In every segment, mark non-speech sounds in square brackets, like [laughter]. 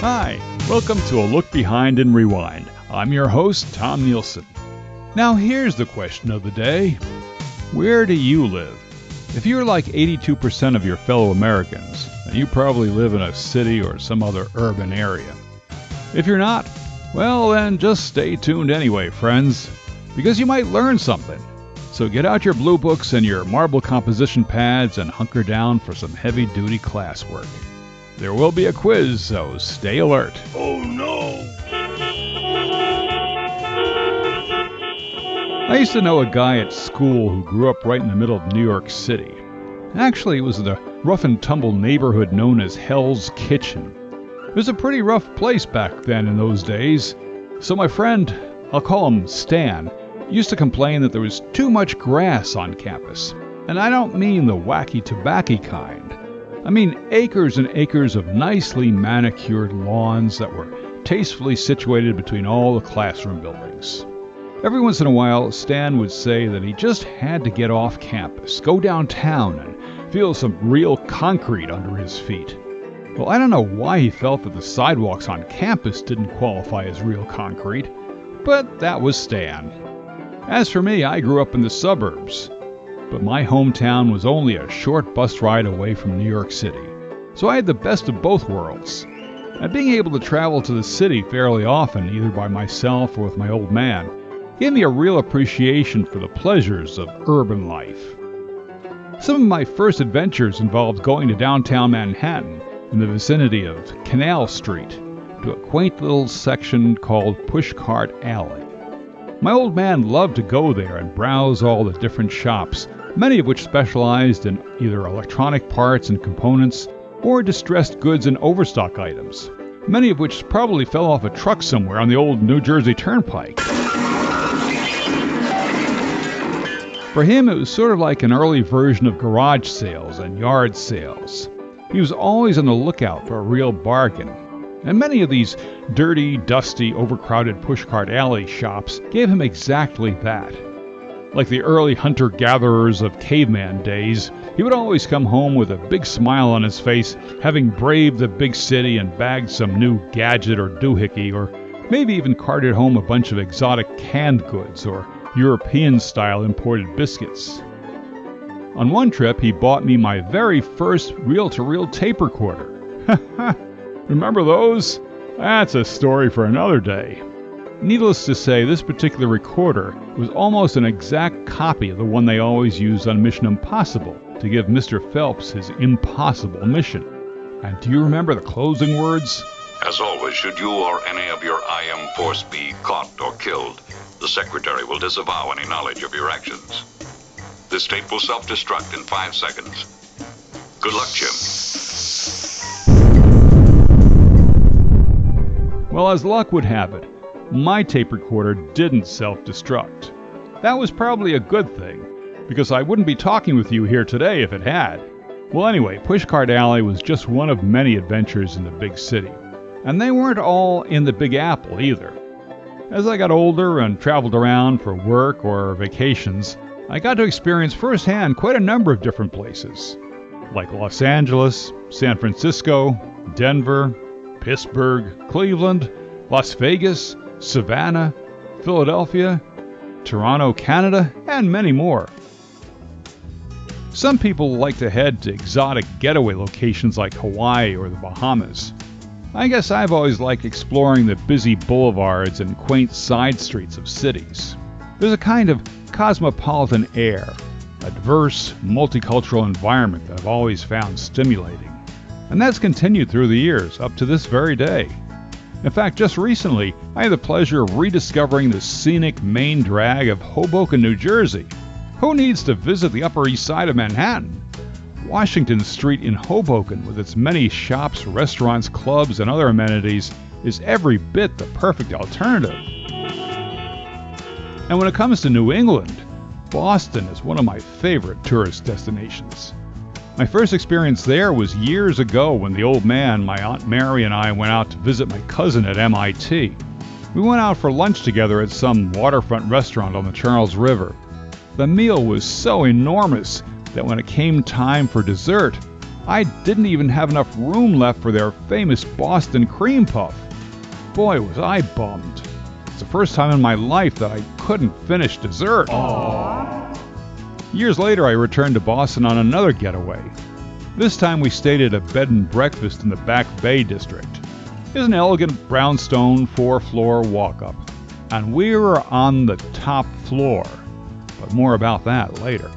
Hi, welcome to A Look Behind and Rewind. I'm your host, Tom Nielson. Now, here's the question of the day Where do you live? If you're like 82% of your fellow Americans, then you probably live in a city or some other urban area. If you're not, well, then just stay tuned anyway, friends, because you might learn something. So get out your blue books and your marble composition pads and hunker down for some heavy duty classwork. There will be a quiz, so stay alert. Oh no! I used to know a guy at school who grew up right in the middle of New York City. Actually, it was the rough and tumble neighborhood known as Hell's Kitchen. It was a pretty rough place back then in those days. So my friend, I'll call him Stan, used to complain that there was too much grass on campus. And I don't mean the wacky tobacco kind. I mean acres and acres of nicely manicured lawns that were tastefully situated between all the classroom buildings. Every once in a while, Stan would say that he just had to get off campus, go downtown, and feel some real concrete under his feet. Well, I don't know why he felt that the sidewalks on campus didn't qualify as real concrete, but that was Stan. As for me, I grew up in the suburbs, but my hometown was only a short bus ride away from New York City. So I had the best of both worlds. And being able to travel to the city fairly often, either by myself or with my old man, gave me a real appreciation for the pleasures of urban life. Some of my first adventures involved going to downtown Manhattan in the vicinity of Canal Street to a quaint little section called Pushcart Alley. My old man loved to go there and browse all the different shops, many of which specialized in either electronic parts and components or distressed goods and overstock items, many of which probably fell off a truck somewhere on the old New Jersey Turnpike. For him, it was sort of like an early version of garage sales and yard sales. He was always on the lookout for a real bargain, and many of these dirty, dusty, overcrowded pushcart alley shops gave him exactly that. Like the early hunter gatherers of caveman days, he would always come home with a big smile on his face, having braved the big city and bagged some new gadget or doohickey, or maybe even carted home a bunch of exotic canned goods or European style imported biscuits. On one trip, he bought me my very first reel to reel tape recorder. [laughs] Remember those? That's a story for another day. Needless to say, this particular recorder was almost an exact copy of the one they always used on Mission Impossible to give Mr. Phelps his impossible mission. And do you remember the closing words? As always, should you or any of your IM force be caught or killed, the Secretary will disavow any knowledge of your actions. This tape will self destruct in five seconds. Good luck, Jim. Well, as luck would have it, my tape recorder didn't self destruct. That was probably a good thing, because I wouldn't be talking with you here today if it had. Well, anyway, Pushcart Alley was just one of many adventures in the big city. And they weren't all in the Big Apple either. As I got older and traveled around for work or vacations, I got to experience firsthand quite a number of different places, like Los Angeles, San Francisco, Denver, Pittsburgh, Cleveland, Las Vegas, Savannah, Philadelphia, Toronto, Canada, and many more. Some people like to head to exotic getaway locations like Hawaii or the Bahamas. I guess I've always liked exploring the busy boulevards and quaint side streets of cities. There's a kind of cosmopolitan air, a diverse, multicultural environment that I've always found stimulating. And that's continued through the years, up to this very day. In fact, just recently, I had the pleasure of rediscovering the scenic main drag of Hoboken, New Jersey. Who needs to visit the Upper East Side of Manhattan? Washington Street in Hoboken, with its many shops, restaurants, clubs, and other amenities, is every bit the perfect alternative. And when it comes to New England, Boston is one of my favorite tourist destinations. My first experience there was years ago when the old man, my Aunt Mary, and I went out to visit my cousin at MIT. We went out for lunch together at some waterfront restaurant on the Charles River. The meal was so enormous that when it came time for dessert, I didn't even have enough room left for their famous Boston cream puff. Boy, was I bummed. It's the first time in my life that I couldn't finish dessert. Aww. Years later, I returned to Boston on another getaway. This time we stayed at a bed and breakfast in the Back Bay district. It's an elegant brownstone four floor walk up, and we were on the top floor. But more about that later.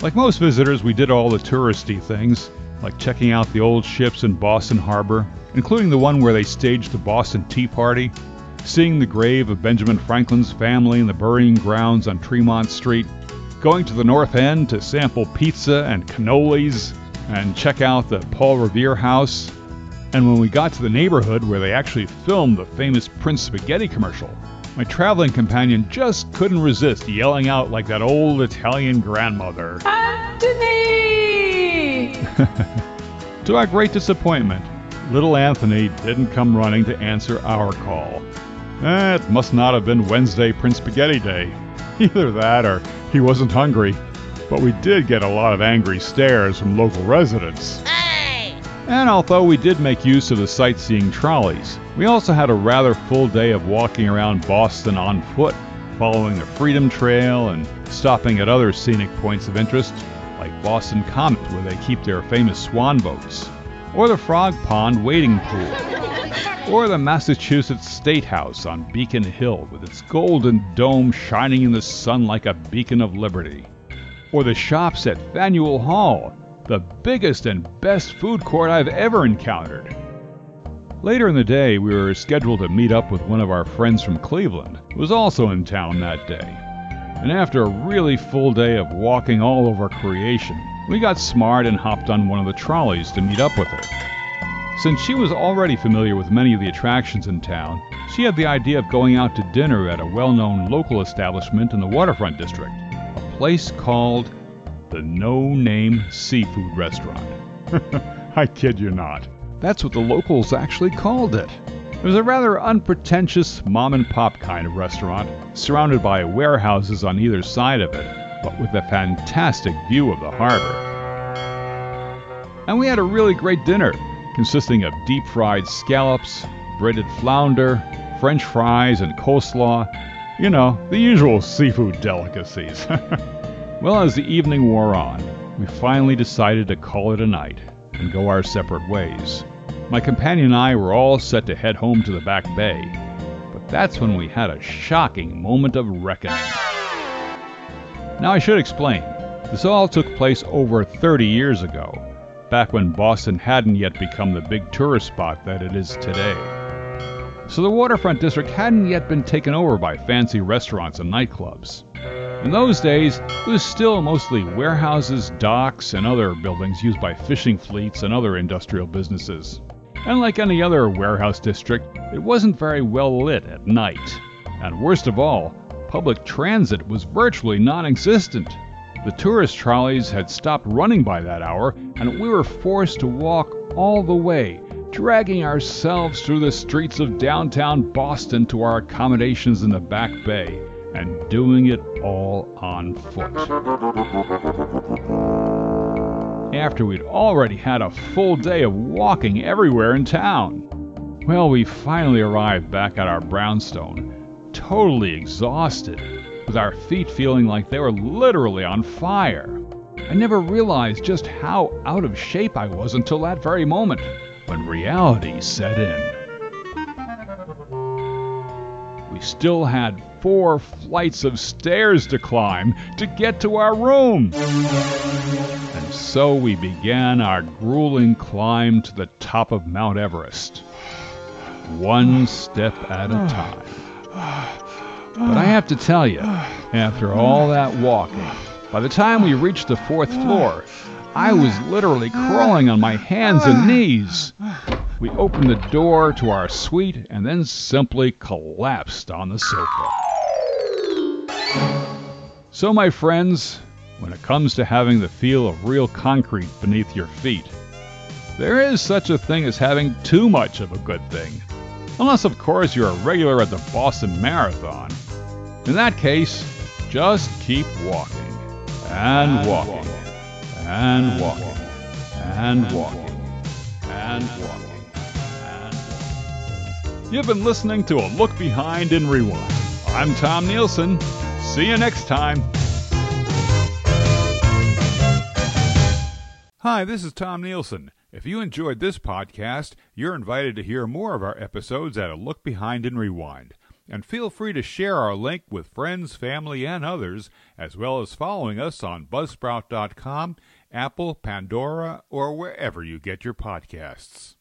Like most visitors, we did all the touristy things, like checking out the old ships in Boston Harbor, including the one where they staged the Boston Tea Party, seeing the grave of Benjamin Franklin's family in the burying grounds on Tremont Street, going to the North End to sample pizza and cannolis, and check out the Paul Revere house. And when we got to the neighborhood where they actually filmed the famous Prince Spaghetti commercial, my traveling companion just couldn't resist yelling out like that old Italian grandmother. Anthony! [laughs] to our great disappointment, little Anthony didn't come running to answer our call. Eh, it must not have been Wednesday Prince Spaghetti Day. [laughs] Either that or he wasn't hungry. But we did get a lot of angry stares from local residents. Hey! And although we did make use of the sightseeing trolleys, we also had a rather full day of walking around Boston on foot, following the Freedom Trail and stopping at other scenic points of interest, like Boston Common, where they keep their famous swan boats, or the Frog Pond wading pool [laughs] or the Massachusetts State House on Beacon Hill with its golden dome shining in the sun like a beacon of liberty, or the shops at Faneuil Hall, the biggest and best food court I've ever encountered. Later in the day, we were scheduled to meet up with one of our friends from Cleveland, who was also in town that day. And after a really full day of walking all over creation, we got smart and hopped on one of the trolleys to meet up with her. Since she was already familiar with many of the attractions in town, she had the idea of going out to dinner at a well known local establishment in the waterfront district, a place called the No Name Seafood Restaurant. [laughs] I kid you not. That's what the locals actually called it. It was a rather unpretentious mom and pop kind of restaurant, surrounded by warehouses on either side of it, but with a fantastic view of the harbor. And we had a really great dinner consisting of deep fried scallops, breaded flounder, french fries, and coleslaw. You know, the usual seafood delicacies. [laughs] well, as the evening wore on, we finally decided to call it a night and go our separate ways. My companion and I were all set to head home to the back bay, but that's when we had a shocking moment of reckoning. Now, I should explain. This all took place over 30 years ago, back when Boston hadn't yet become the big tourist spot that it is today. So the waterfront district hadn't yet been taken over by fancy restaurants and nightclubs. In those days, it was still mostly warehouses, docks, and other buildings used by fishing fleets and other industrial businesses. And like any other warehouse district, it wasn't very well lit at night. And worst of all, public transit was virtually non existent. The tourist trolleys had stopped running by that hour, and we were forced to walk all the way, dragging ourselves through the streets of downtown Boston to our accommodations in the back bay, and doing it all on foot. After we'd already had a full day of walking everywhere in town. Well, we finally arrived back at our brownstone, totally exhausted with our feet feeling like they were literally on fire. I never realized just how out of shape I was until that very moment, when reality set in. We still had four flights of stairs to climb to get to our room. And so we began our grueling climb to the top of Mount Everest, one step at a time. But I have to tell you, after all that walking, by the time we reached the fourth floor, I was literally crawling on my hands and knees. We opened the door to our suite and then simply collapsed on the sofa. So, my friends, when it comes to having the feel of real concrete beneath your feet, there is such a thing as having too much of a good thing. Unless, of course, you're a regular at the Boston Marathon. In that case, just keep walking, and walking, and walking, and walking, and walking, and walking. You've been listening to A Look Behind and Rewind. I'm Tom Nielson. See you next time. Hi, this is Tom Nielson. If you enjoyed this podcast, you're invited to hear more of our episodes at A Look Behind and Rewind. And feel free to share our link with friends, family, and others, as well as following us on Buzzsprout.com, Apple, Pandora, or wherever you get your podcasts.